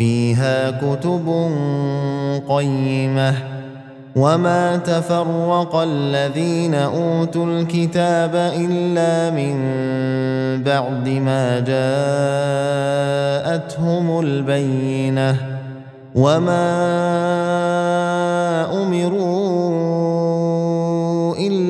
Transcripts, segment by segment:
فيها كتب قيمة. وما تفرق الذين أوتوا الكتاب إلا من بعد ما جاءتهم البينة. وما أمروا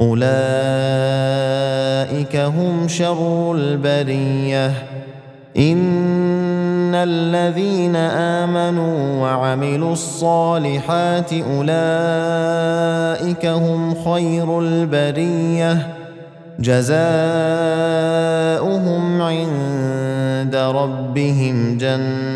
أولئك هم شر البرية. إن الذين آمنوا وعملوا الصالحات أولئك هم خير البرية. جزاؤهم عند ربهم جنات